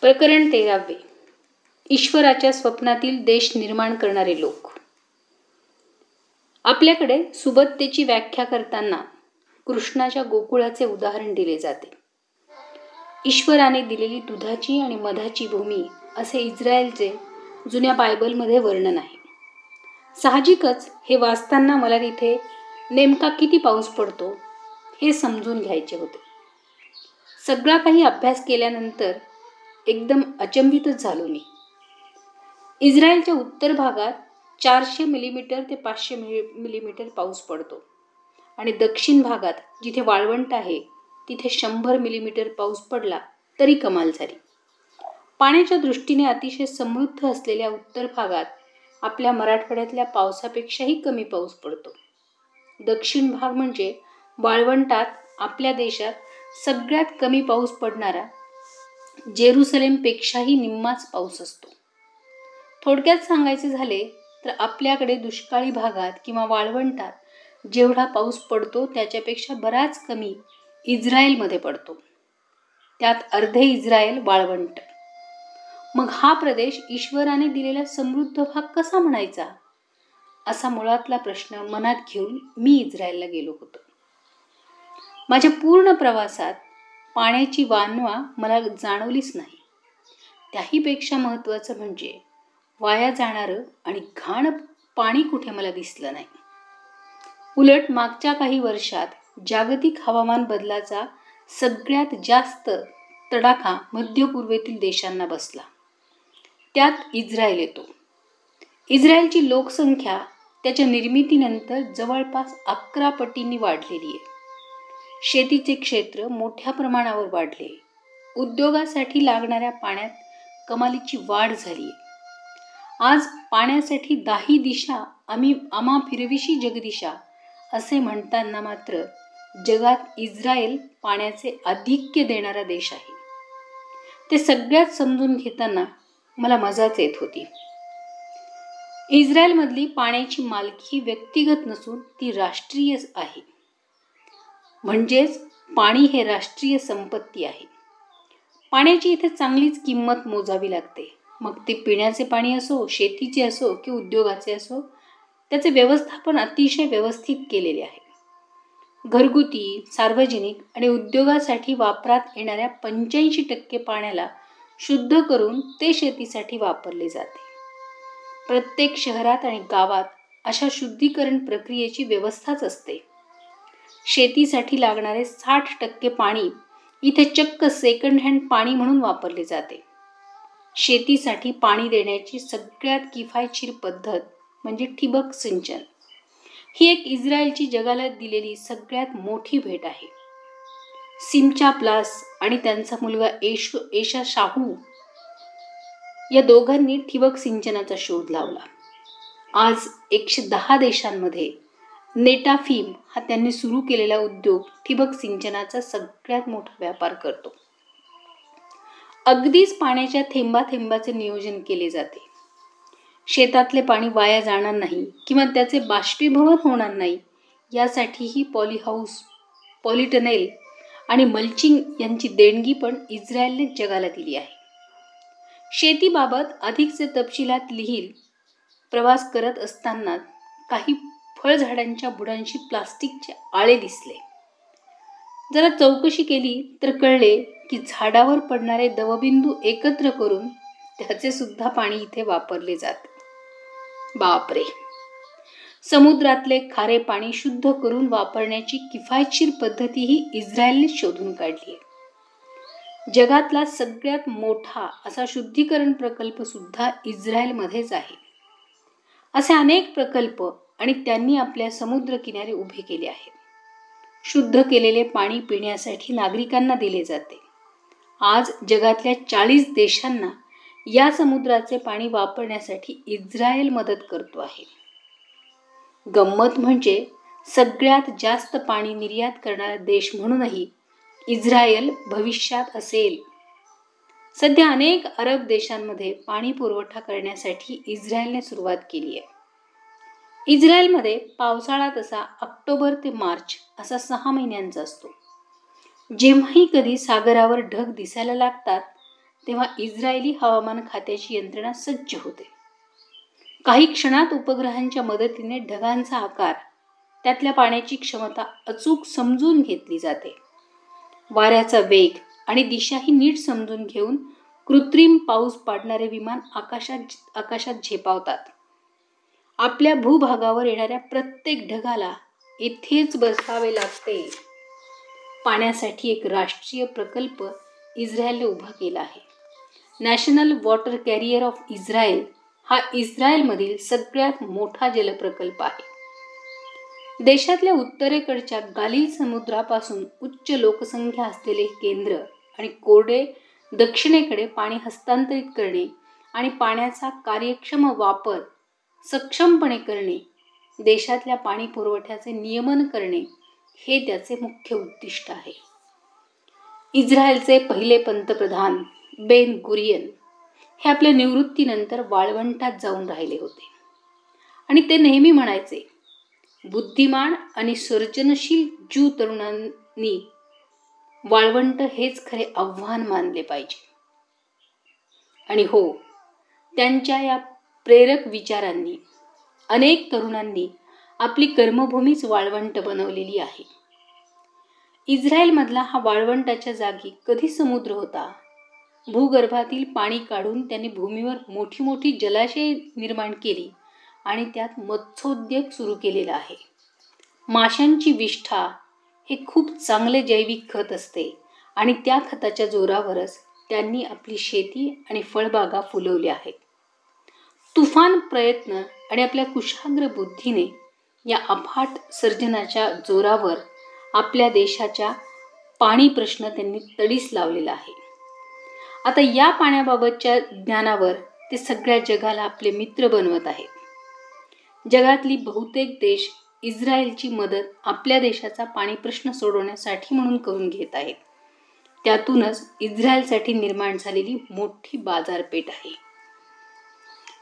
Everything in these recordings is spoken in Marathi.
प्रकरण तेरावे. ईश्वराच्या स्वप्नातील देश निर्माण करणारे लोक. आपल्याकडे सुबत्तेची व्याख्या करताना कृष्णाच्या गोकुळाचे उदाहरण दिले जाते. ईश्वराने दिलेली दुधाची आणि मधाची भूमी असे इस्रायलचे जुन्या बायबलमध्ये वर्णन आहे. साहजिकच हे वाचताना मला तिथे नेमका किती पाऊस पडतो हे समजून घ्यायचे होते. सगळा काही अभ्यास केल्यानंतर एकदम अचंबितच झालो मी. इस्रायलच्या उत्तर भागात चारशे मिलीमीटर ते पाचशे मिली मिलीमीटर पाऊस पडतो. आणि दक्षिण भागात जिथे वाळवंट आहे तिथे शंभर मिलीमीटर पाऊस पडला तरी कमाल झाली. पाण्याच्या दृष्टीने अतिशय समृद्ध असलेल्या उत्तर भागात आपल्या मराठवाड्यातल्या पावसापेक्षाही कमी पाऊस पडतो. दक्षिण भाग म्हणजे वाळवंटात आपल्या देशात सगळ्यात कमी पाऊस पडणारा जेरुसलेमपेक्षाही निम्माच पाऊस असतो. थोडक्यात सांगायचे झाले तर आपल्याकडे दुष्काळी भागात किंवा वाळवंटात जेवढा पाऊस पडतो त्याच्यापेक्षा बराच कमी इस्रायलमध्ये पडतो. त्यात अर्धे इस्रायल वाळवंट. मग हा प्रदेश ईश्वराने दिलेला समृद्ध भाग कसा म्हणायचा? असा मुळातला प्रश्न मनात घेऊन मी इस्रायलला गेलो होतो. माझ्या पूर्ण प्रवासात पाण्याची वानवा मला जाणवलीच नाही. त्याहीपेक्षा महत्त्वाचं म्हणजे वाया जाणारं आणि घाण पाणी कुठे मला दिसलं नाही. उलट मागच्या काही वर्षात जागतिक हवामान बदलाचा सगळ्यात जास्त तडाखा मध्य पूर्वेतील देशांना बसला. त्यात इस्रायल येतो. इस्रायलची लोकसंख्या त्याच्या निर्मितीनंतर जवळपास अकरा पटींनी वाढलेली आहे. शेतीचे क्षेत्र मोठ्या प्रमाणावर वाढले. उद्योगासाठी लागणाऱ्या पाण्यात कमालीची वाढ झाली आज पाण्यासाठी दाही दिशा आम्ही आम्हा फिरविशी जगदिशा असे म्हणताना मात्र जगात इस्रायल पाण्याचे आधिक्य देणारा देश आहे. ते सगळ्यात समजून घेताना मला मजाच येत होती. इस्रायलमधली पाण्याची मालकी व्यक्तिगत नसून ती राष्ट्रीय आहे. म्हणजेच पाणी हे राष्ट्रीय संपत्ती आहे. पाण्याची इथे चांगलीच किंमत मोजावी लागते. मग ते पिण्याचे पाणी असो शेतीचे असो की उद्योगाचे असो त्याचे व्यवस्थापन अतिशय व्यवस्थित केलेले आहे. घरगुती सार्वजनिक आणि उद्योगासाठी वापरात येणाऱ्या पंच्याऐंशी टक्के पाण्याला शुद्ध करून ते शेतीसाठी वापरले जाते. प्रत्येक शहरात आणि गावात अशा शुद्धीकरण प्रक्रियेची व्यवस्थाच असते. शेतीसाठी लागणारे साठ टक्के पाणी इथे चक्क सेकंड हँड पाणी म्हणून वापरले जाते. शेतीसाठी पाणी देण्याची सगळ्यात किफायतशीर पद्धत म्हणजे ठिबक सिंचन. ही एक इस्रायलची जगाला दिलेली सगळ्यात मोठी भेट आहे. सिमचा प्लास आणि त्यांचा मुलगा येशू एशा शाहू या दोघांनी ठिबक सिंचनाचा शोध लावला. आज एकशे दहा देशांमध्ये नेटाफिम हा त्यांनी सुरू केलेला उद्योग ठिबक सिंचनाचा सगळ्यात मोठा व्यापार करतो. अगदीच पाण्याच्या थेंबा थेंबाचे नियोजन केले जाते. शेतातले पाणी वाया जाणार नाही किंवा त्याचे बाष्पीभवन होणार नाही यासाठीही पॉलीहाऊस पॉलिटनेल आणि मल्चिंग यांची देणगी पण इस्रायलने जगाला दिली आहे. शेतीबाबत अधिकचे तपशिलात लिहिल प्रवास करत असताना काही फळझाडांच्या बुडांशी प्लास्टिकचे आळे दिसले. जरा चौकशी केली तर कळले की झाडावर पडणारे दवबिंदू एकत्र करून त्याचे सुद्धा पाणी इथे वापरले जाते. बापरे! समुद्रातले खारे पाणी शुद्ध करून वापरण्याची किफायतशीर पद्धती ही इस्रायलने शोधून काढली आहे. जगातला सगळ्यात मोठा असा शुद्धीकरण प्रकल्प सुद्धा इस्रायलमध्येच आहे. असे अनेक प्रकल्प आणि त्यांनी आपल्या समुद्रकिनारे उभे केले आहेत. शुद्ध केलेले पाणी पिण्यासाठी नागरिकांना दिले जाते. आज जगातल्या चाळीस देशांना या समुद्राचे पाणी वापरण्यासाठी इस्रायल मदत करतो आहे. गंमत म्हणजे सगळ्यात जास्त पाणी निर्यात करणारा देश म्हणूनही इस्रायल भविष्यात असेल. सध्या अनेक अरब देशांमध्ये पाणी पुरवठा करण्यासाठी इस्रायलने सुरुवात केली आहे. इस्रायलमध्ये पावसाळा तसा ऑक्टोबर ते मार्च असा सहा महिन्यांचा असतो. जेव्हाही कधी सागरावर ढग दिसायला लागतात तेव्हा इस्रायली हवामान खात्याची यंत्रणा सज्ज होते. काही क्षणात उपग्रहांच्या मदतीने ढगांचा आकार त्यातल्या पाण्याची क्षमता अचूक समजून घेतली जाते. वाऱ्याचा वेग आणि दिशाही नीट समजून घेऊन कृत्रिम पाऊस पाडणारे विमान आकाशात आकाशात झेपावतात. आपल्या भूभागावर येणाऱ्या प्रत्येक ढगाला इथेच बसावे लागते. पाण्यासाठी एक राष्ट्रीय प्रकल्प इस्रायलने उभा केला आहे. National water carrier of Israel हा इस्रायलमधील सगळ्यात मोठा जलप्रकल्प आहे. देशातल्या उत्तरेकडच्या गालिल समुद्रापासून उच्च लोकसंख्या असलेले केंद्र आणि कोरडे दक्षिणेकडे पाणी हस्तांतरित करणे आणि पाण्याचा कार्यक्षम वापर सक्षमपणे करणे देशातल्या पाणी पुरवठ्याचे नियमन करणे हे त्याचे मुख्य उद्दिष्ट आहे. इस्रायलचे पहिले पंतप्रधान बेन गुरियन हे आपल्या निवृत्तीनंतर वाळवंटात जाऊन राहिले होते. आणि ते नेहमी म्हणायचे बुद्धिमान आणि सर्जनशील ज्यू तरुणांनी वाळवंट हेच खरे आव्हान मानले पाहिजे. आणि हो त्यांच्या या प्रेरक विचारांनी अनेक तरुणांनी आपली कर्मभूमीच वाळवंट बनवलेली आहे. इस्रायलमधला हा वाळवंटाच्या जागी कधी समुद्र होता? भूगर्भातील पाणी काढून त्यांनी भूमीवर मोठी मोठी जलाशय निर्माण केली आणि त्यात मत्स्योद्योग सुरू केलेला आहे. माशांची विष्ठा हे खूप चांगले जैविक खत असते आणि त्या खताच्या जोरावरच त्यांनी आपली शेती आणि फळबागा फुलवल्या आहेत. तुफान प्रयत्न आणि आपल्या कुशाग्र बुद्धीने या अफाट सर्जनाच्या जोरावर आपल्या देशाच्या पाणी प्रश्न त्यांनी तडीस लावलेला आहे. आता या पाण्याबाबतच्या ज्ञानावर ते सगळ्या जगाला आपले मित्र बनवत आहेत. जगातली बहुतेक देश इस्रायलची मदत आपल्या देशाचा पाणी प्रश्न सोडवण्यासाठी म्हणून करून घेत आहेत. त्यातूनच इस्रायलसाठी निर्माण झालेली मोठी बाजारपेठ आहे.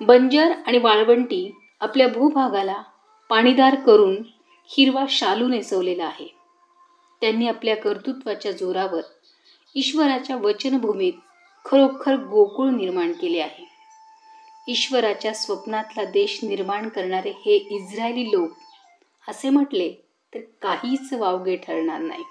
बंजर आणि वाळवंटी आपल्या भूभागाला पाणीदार करून हिरवा शालू नेसवलेला आहे. त्यांनी आपल्या कर्तृत्वाच्या जोरावर ईश्वराच्या वचनभूमीत खरोखर गोकुळ निर्माण केले आहे. ईश्वराच्या स्वप्नातला देश निर्माण करणारे हे इस्रायली लोक असे म्हटले तर काहीच वावगे ठरणार नाही.